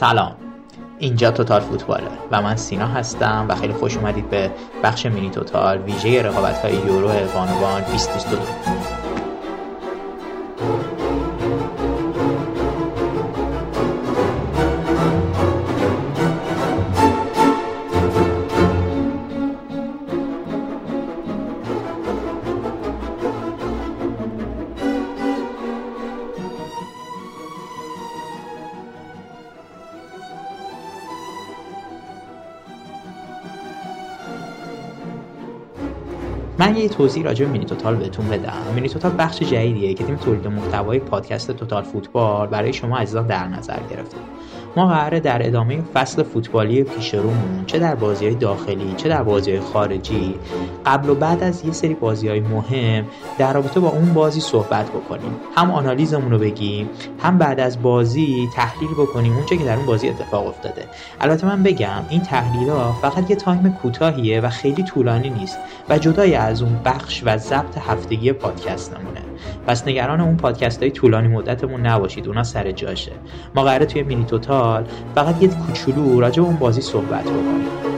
سلام. اینجا توتال فوتباله و من سینا هستم و خیلی خوش اومدید به بخش مینی توتال ویژه رقابت های یورو بانوان 2022 من یه توضیح راجع به مینی توتال بهتون بدم. مینی توتال بخش جدیدیه که تیم تولید محتوای پادکست توتال فوتبال برای شما عزیزان در نظر گرفته. ما قراره در ادامه فصل فوتبالی پیش رومون چه در بازی های داخلی چه در بازی های خارجی قبل و بعد از یه سری بازی های مهم در رابطه با اون بازی صحبت بکنیم. هم آنالیزمون رو بگیم هم بعد از بازی تحلیل بکنیم اونچه که در اون بازی اتفاق افتاده. البته من بگم این تحلیل ها فقط یه time کوتاهیه و خیلی طولانی نیست و جدای از اون بخش و ضبط هفتگی پادکست نمونه. پس نگران اون پادکست های طولانی مدتمون نباشید اونا سر جاشه. ما قراره توی مینی توتال فقط یه کوچولو راجع اون بازی صحبت بکنیم.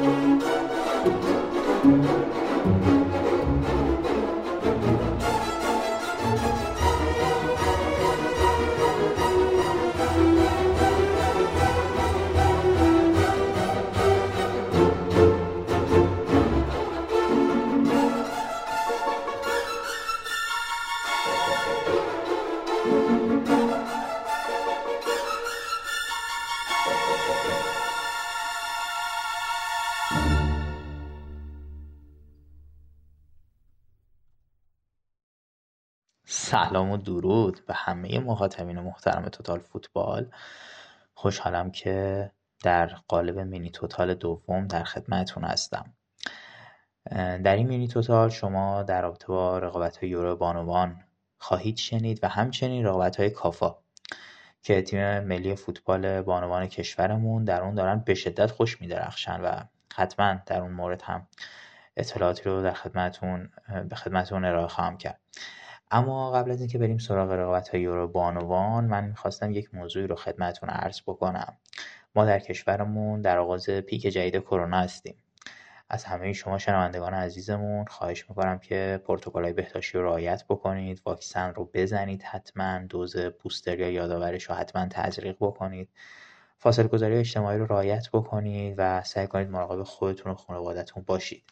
سلام و درود به همه مخاطبین محترم توتال فوتبال. خوشحالم که در قالب مینی توتال دوم در خدمتتون هستم. در این مینی توتال شما در رابطه با رقابت های یورو بانوان خواهید شنید و همچنین رقابت های کافا که تیم ملی فوتبال بانوان کشورمون در اون دارن به شدت خوش میدرخشن و حتما در اون مورد هم اطلاعاتی رو در خدمتون به خدمتون ارائه خواهم کرد. اما قبل از اینکه بریم سراغ رقابت های یورو بانوان من می‌خواستم یک موضوعی رو خدمتون عرض بکنم. ما در کشورمون در آغاز پیک جدید کرونا هستیم. از همه شما شنوندگان عزیزمون خواهش می‌کنم که های بهداشتی رو رعایت بکنید واکسن رو بزنید حتما دوز بوستر یا یادآورش رو حتما تزریق بکنید. فاصله گذاری اجتماعی رو رعایت بکنید و سعی کنید مراقب خودتون و خانوادتون باشید.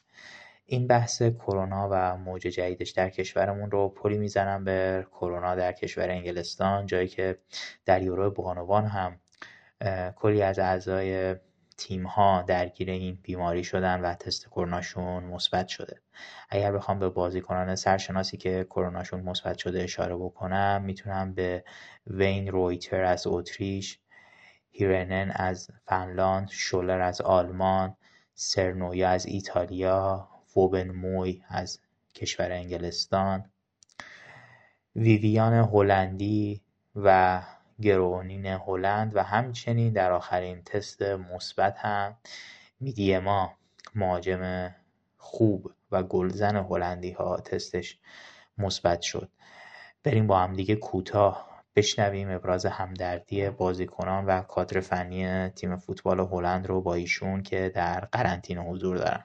این بحث کرونا و موج جدیدش در کشورمون رو پلی می‌زنم به کرونا در کشور انگلستان جایی که در یورو بانوان هم کلی از اعضای تیم ها درگیر این بیماری شدن و تست کروناشون مثبت شده. اگر بخوام به بازیکنان سرشناسی که کروناشون مثبت شده اشاره بکنم می‌تونم به وین رویتر از اتریش هیرنن از فنلاند شولر از آلمان سرنویا از ایتالیا فوبن موی از کشور انگلستان ویویان هلندی و گرونین هلند و همچنین در آخرین تست مثبت هم میدیما مهاجم خوب و گلزن هلندی ها تستش مثبت شد. بریم با هم دیگه کوتاه بشنویم ابراز همدردی بازیکنان و کادر فنی تیم فوتبال هلند رو با ایشون که در قرنطینه حضور دارن.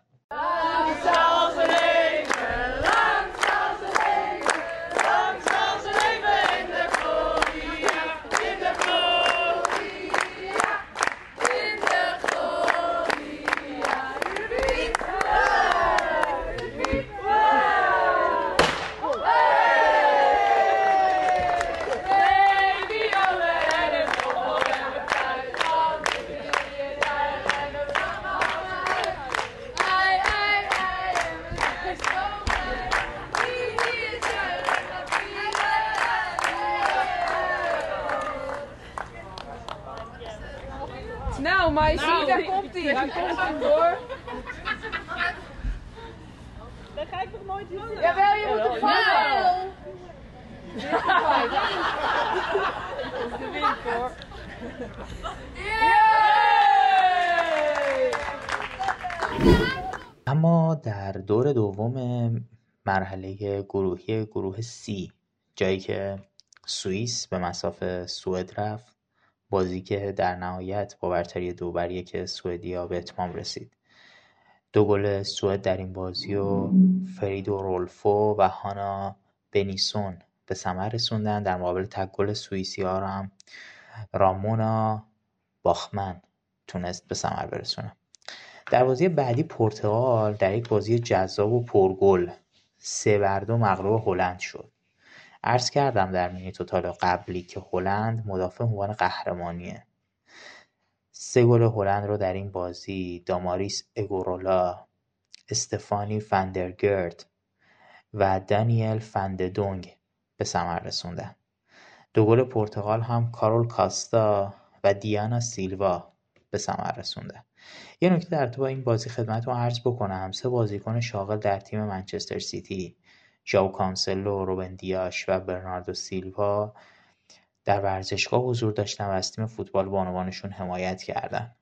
Toch nooit doen? Jawel, je moet het is de wind hoor. اما در دور دوم مرحله گروهی گروه C جایی که سوئیس به مسافه سوئد رفت بازی که در نهایت با برتری دو بر یک سوئدیا به اتمام رسید دو گل سوئد در این بازی و فریدو رولفو و هانا بنیسون به ثمر رسوندن. در مقابل تک گل سوئیسی ها رو هم رامونا باخمن تونست به ثمر برسونه. در بازی بعدی پرتغال در یک بازی جذاب و پرگل سه بر دو مغلوب هلند شد. عرض کردم در مینی توتال قبلی که هلند مدافع عنوان قهرمانیه. سه گل هلند رو در این بازی داماریس اگورولا استفانی فندرگراخت و دانیل فنددونک به ثمر رسوندن. دو گل پرتغال هم کارول کاستا و دیانا سیلوا به ثمر رسوندن. یه نکته در رابطه با این بازی خدمتتون عرض بکنم. سه بازیکن شاغل در تیم منچستر سیتی ژائو کانسلو روبن دیاش و برناردو سیلوا در ورزشگاه حضور داشتن و از تیم فوتبال بانوانشون حمایت کردن.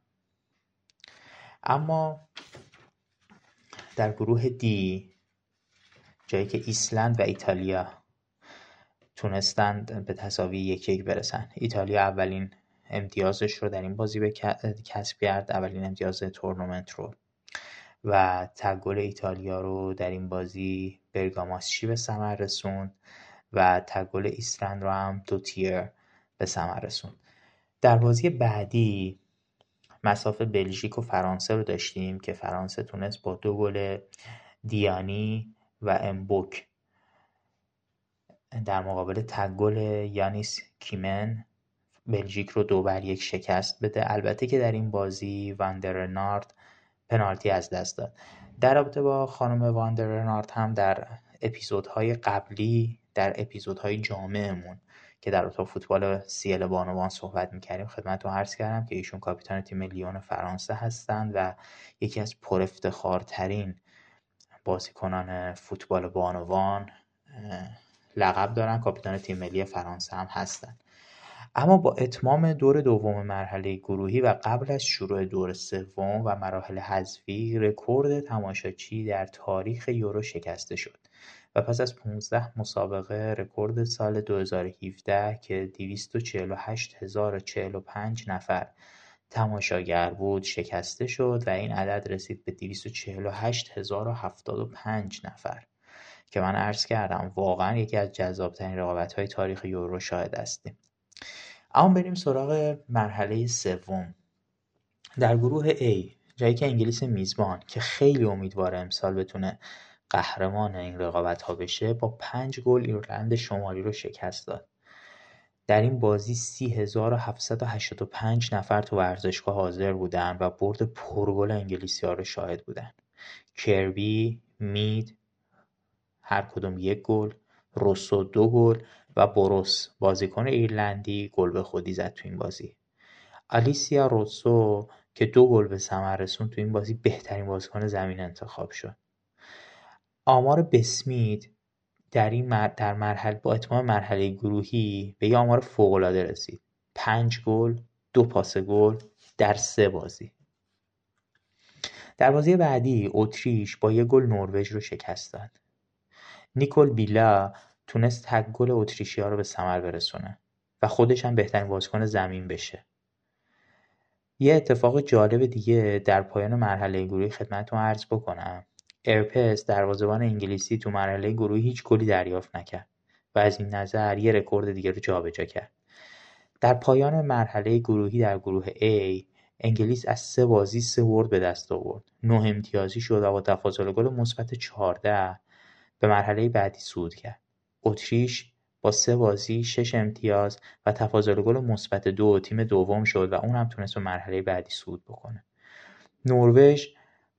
اما در گروه دی جایی که ایسلند و ایتالیا تونستند به تساوی یک یک برسن. ایتالیا اولین امتیازش رو در این بازی به کسب کرد اولین امتیاز تورنمنت رو. و تگل ایتالیا رو در این بازی برگاماسچی به ثمر رسوند. و تگل ایسلند رو هم دو تیر به ثمر رسوند. در بازی بعدی مسافه بلژیک و فرانسه رو داشتیم که فرانسه تونست با دو گل دیانی و امبوک در مقابل تگل یانیس کیمن بلژیک رو دو بر یک شکست بده. البته که در این بازی واندرنارد پنالتی از دست داد. در رابطه با خانم واندرنارد هم در اپیزودهای قبلی در اپیزودهای جامعمون که در اتاق فوتبال سیل بانوان صحبت می‌کردیم خدمتتون عرض کردم که ایشون کاپیتان تیم لیون فرانسه هستند و یکی از پرافتخارترین بازیکنان فوتبال بانوان لقب دارن. کاپیتان تیم ملی فرانسه هم هستند اما با اتمام دور دوم مرحله گروهی و قبل از شروع دور سوم و مراحل حذفی رکورد تماشاچی در تاریخ یورو شکسته شد. و پس از 15 مسابقه رکورد سال 2017 که 248045 نفر تماشاگر بود شکسته شد و این عدد رسید به 248075 نفر که من عرض کردم واقعا یکی از جذابترین رقابت های تاریخ یورو شاهد هستیم. اما بریم سراغ مرحله سوم. در گروه A جایی که انگلیس میزبان که خیلی امیدواره امسال بتونه قهرمان این رقابت ها بشه با پنج گل ایرلند شمالی رو شکست داد. در این بازی 3785 نفر تو ورزشگاه حاضر بودن و برد پرگل انگلیسی ها رو شاهد بودن. کربی، مید هر کدوم یک گل روسو دو گل و بروس بازیکن ایرلندی گل به خودی زد تو این بازی. آلیسیا روسو که دو گل به ثمر رسون تو این بازی بهترین بازیکن زمین انتخاب شد. آمار بسمید در این در مرحله با اتمام مرحله گروهی به یه آمار فوقالعاده رسید. پنج گل دو پاس گل در سه بازی. در بازی بعدی اتریش با یه گل نروژ رو شکست داد. نیکول بیلا تونست تک گل اتریشیا رو به ثمر برسونه و خودش هم بهترین بازیکن زمین بشه. یه اتفاق جالب دیگه در پایان مرحله گروهی خدمتتون عرض بکنم. ارپس دروازه‌بان انگلیسی تو مرحله گروهی هیچ گلی دریافت نکرد و از این نظر یه رکورد دیگه رو جابجا کرد. در پایان مرحله گروهی در گروه A انگلیس از سه بازی سه برد به دست آورد. نه امتیازی شد و با تفاضل گل مثبت 14 به مرحله بعدی صعود کرد. اتریش با سه بازی شش امتیاز و تفاضل گل مثبت دو تیم دوم شد و اون هم تونست به مرحله بعدی صعود بکنه. نروژ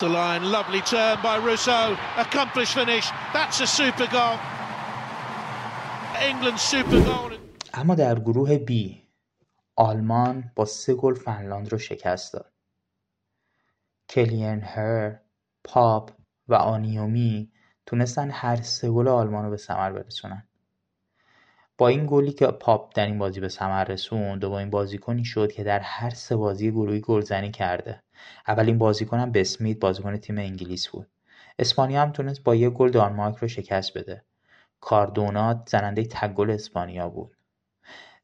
The line, lovely turn by Rousseau. Accomplished finish. That's a super goal. England's super goal. اما در گروه B آلمان با سه گل فنلاند رو شکست داد. کلاین هرن، پاپ و آنیومی تونستن هر سه گل آلمان رو به ثمر برسونن. با این گلی که پاپ در این بازی به ثمر رسوند این بازیکنی شد که در هر سه بازی گروهی گلزنی کرده. اولین بازیکن هم بسمیت بازیکن تیم انگلیس بود. اسپانیا هم تونست با یک گل دانمارک رو شکست بده. کاردونات زننده تک گل اسپانیا بود.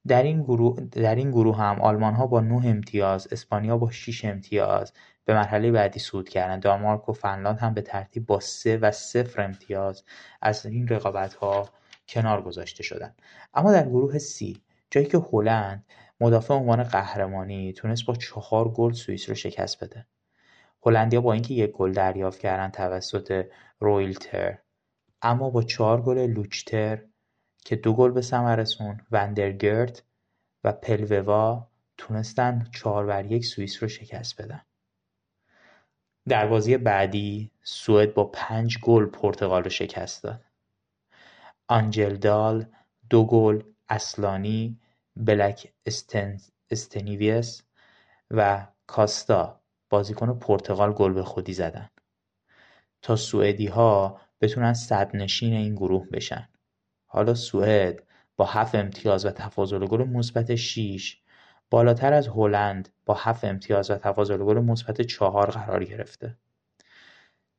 در این گروه در این گروه هم آلمان ها با 9 امتیاز اسپانیا با 6 امتیاز به مرحله بعدی صعود کردند. دانمارک و فنلاند هم به ترتیب با 3 و 0 امتیاز از این رقابت ها کنار گذاشته شدن. اما در گروه C جایی که هلند مدافع عنوان قهرمانی تونست با چهار گل سوئیس رو شکست بده. هلندیا با اینکه یک گل دریافت کردن توسط رویلتر اما با چهار گل لوچتر که دو گل به ثمر رسون وندرگرت و پلووا تونستن چهار بر یک سوئیس رو شکست بدن. در بازی بعدی سوئد با پنج گل پرتغال رو شکست داد. آنجلدال دو گل اصلانی بلک استنیویس و کاستا بازیکن پرتغال گل به خودی زدن. تا سوئدی ها بتونن نشین این گروه بشن. حالا سوئد با هفت امتیاز و تفاضل گل مثبت 6 بالاتر از هلند با هفت امتیاز و تفاضل گل مثبت چهار قرار گرفته.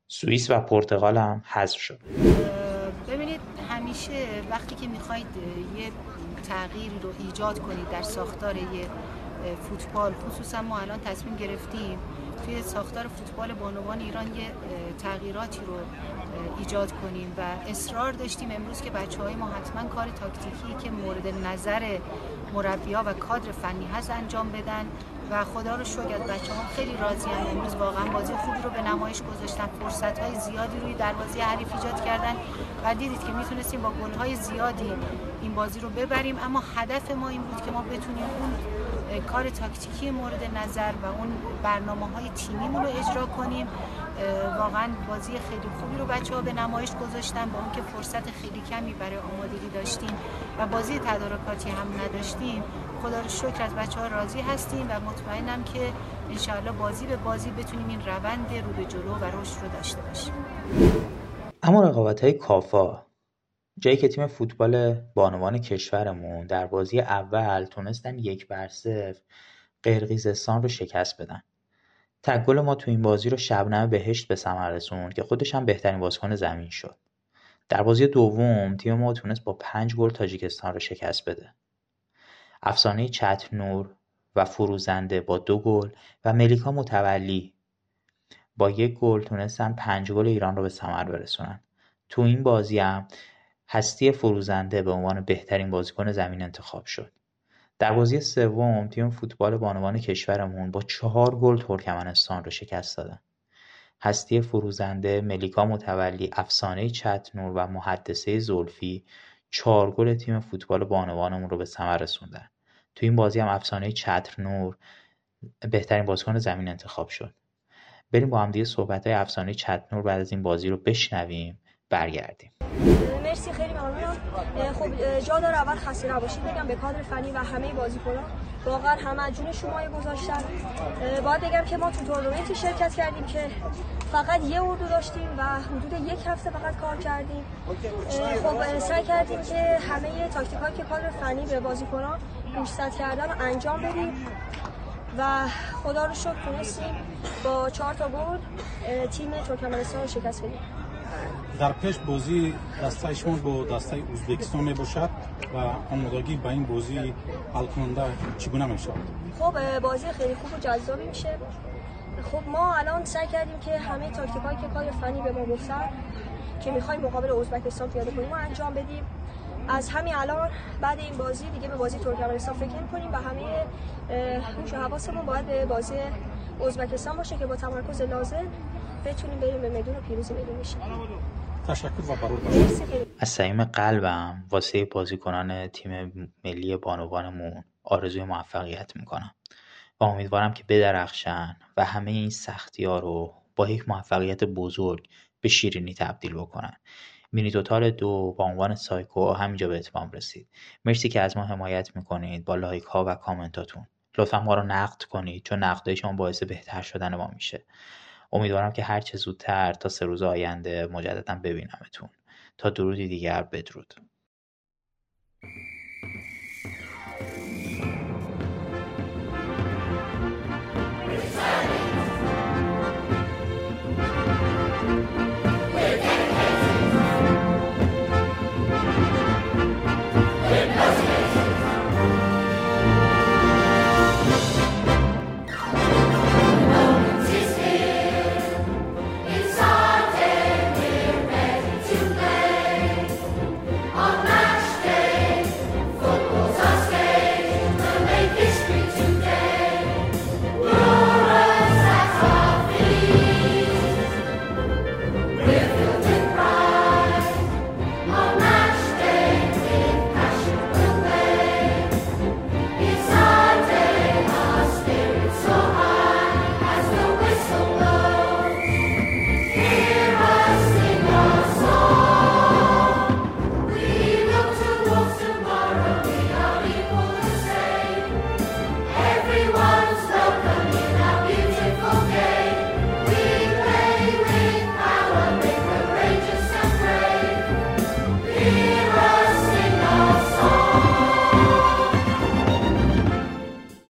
سوئیس و پرتغال هم حذف شد. وقتی که می‌خواید یه تغییری رو ایجاد کنید در ساختار یه فوتبال خصوصا ما الان تصمیم گرفتیم توی ساختار فوتبال بانوان ایران یه تغییراتی رو ایجاد کنیم و اصرار داشتیم امروز که بچه های ما حتما کار تاکتیکی که مورد نظر مربیا و کادر فنی هست انجام بدن. و خدا رو شکر بچه ها خیلی راضی هم. امروز واقعا بازی خوبی رو به نمایش گذاشتن. فرصت های زیادی روی دروازه حریف ایجاد کردن و دیدید که می‌تونستیم با گل های زیادی این بازی رو ببریم. اما هدف ما این بود که ما بتونیم اون کار تاکتیکی مورد نظر و اون برنامه های تیمیمون رو اجرا کنیم. واقعا بازی خیلی خوبی رو بچه ها به نمایش گذاشتن با اون که فرصت خیلی کمی برای آمادگی داشتیم و بازی تدارکاتی هم نداشتیم. خدا رو شکر از بچه ها راضی هستیم و مطمئنم که انشاءالله بازی به بازی بتونیم این روند رو به جلو و رشد رو داشته باشیم. اما رقابت های کافا جایی که تیم فوتبال بانوان کشورمون در بازی اول تونستن یک بر صفر قرقیزستان رو شکست بدن. تک ما تو این بازی رو شبنم بهشت به ثمر رسوند که خودش هم بهترین بازیکن زمین شد. در بازی دوم تیم ما تونست با پنج گل تاجیکستان رو شکست بده. افسانه چتنور و فروزنده با دو گل و ملیکا متولی با یک گل تونستن پنج گل ایران رو به ثمر برسونن. تو این بازی هم هستی فروزنده به عنوان بهترین بازیکن زمین انتخاب شد. در بازی سوم تیم فوتبال بانوان کشورمون با چهار گل ترکمنستان رو شکست دادن. هستی فروزنده ملیکا متولی افسانه چتنور و محدثه زلفی چهار گل تیم فوتبال بانوانمون رو به ثمر رسوندن. تو این بازی هم افسانه چترنور بهترین بازیکن زمین انتخاب شد. بریم با هم دیگه صحبت های افسانه چتنور بعد از این بازی رو بشنویم. برگردیم. مرسی خیلی ممنونم. خب جا داره اول خسته نباشید. بگم به کادر فنی و همه بازیکنان واقعا همه جون شما گذاشتن. باید بگم که ما تو تورنمنتی شرکت کردیم که فقط یه اردو داشتیم و حدود یک هفته فقط کار کردیم. خب سعی کردیم که همه تاکتیک که کادر فنی به بازیکنان گوشزد کردن رو انجام بدیم و خدا رو شکر تونستیم با چهار تا گل تیم ترکمنستان رو شکست بدیم. در پیش بازی دسته شما با دسته ازبکستان می باشد و آمادگی به این بازی حل کننده چگونه می شود خب بازی خیلی خوب و جذابی میشه. خب ما الان سعی کردیم که همه تاکتیک که کار فنی به ما گفتن که می‌خوایم مقابل ازبکستان پیاده کنیم و انجام بدیم. از همین الان بعد این بازی دیگه به بازی ترکمنستان فکر کنیم و همه هوش حواسمون باید به بازی ازبکستان باشه که با تمرکز لازم بتونیم بریم به میدون و پیروزی میدون بشیم تشکر و برور باشه از صمیم قلبم واسه بازیکنان تیم ملی بانوانمون آرزوی موفقیت می‌کنم و امیدوارم که بدرخشن و همه این سختی ها رو با یک موفقیت بزرگ به شیرینی تبدیل بکنن. مینی توتال دو با عنوان سایکو همینجا به اتمام رسید. مرسی که از ما حمایت می‌کنید با لایک ها و کامنتاتون. لطفا ما رو نقد کنید چون نقدهای شما باعث بهتر شدن ما میشه. امیدوارم که هر چه زودتر تا سه روز آینده مجددا ببینمتون. تا درودی دیگر بدرود.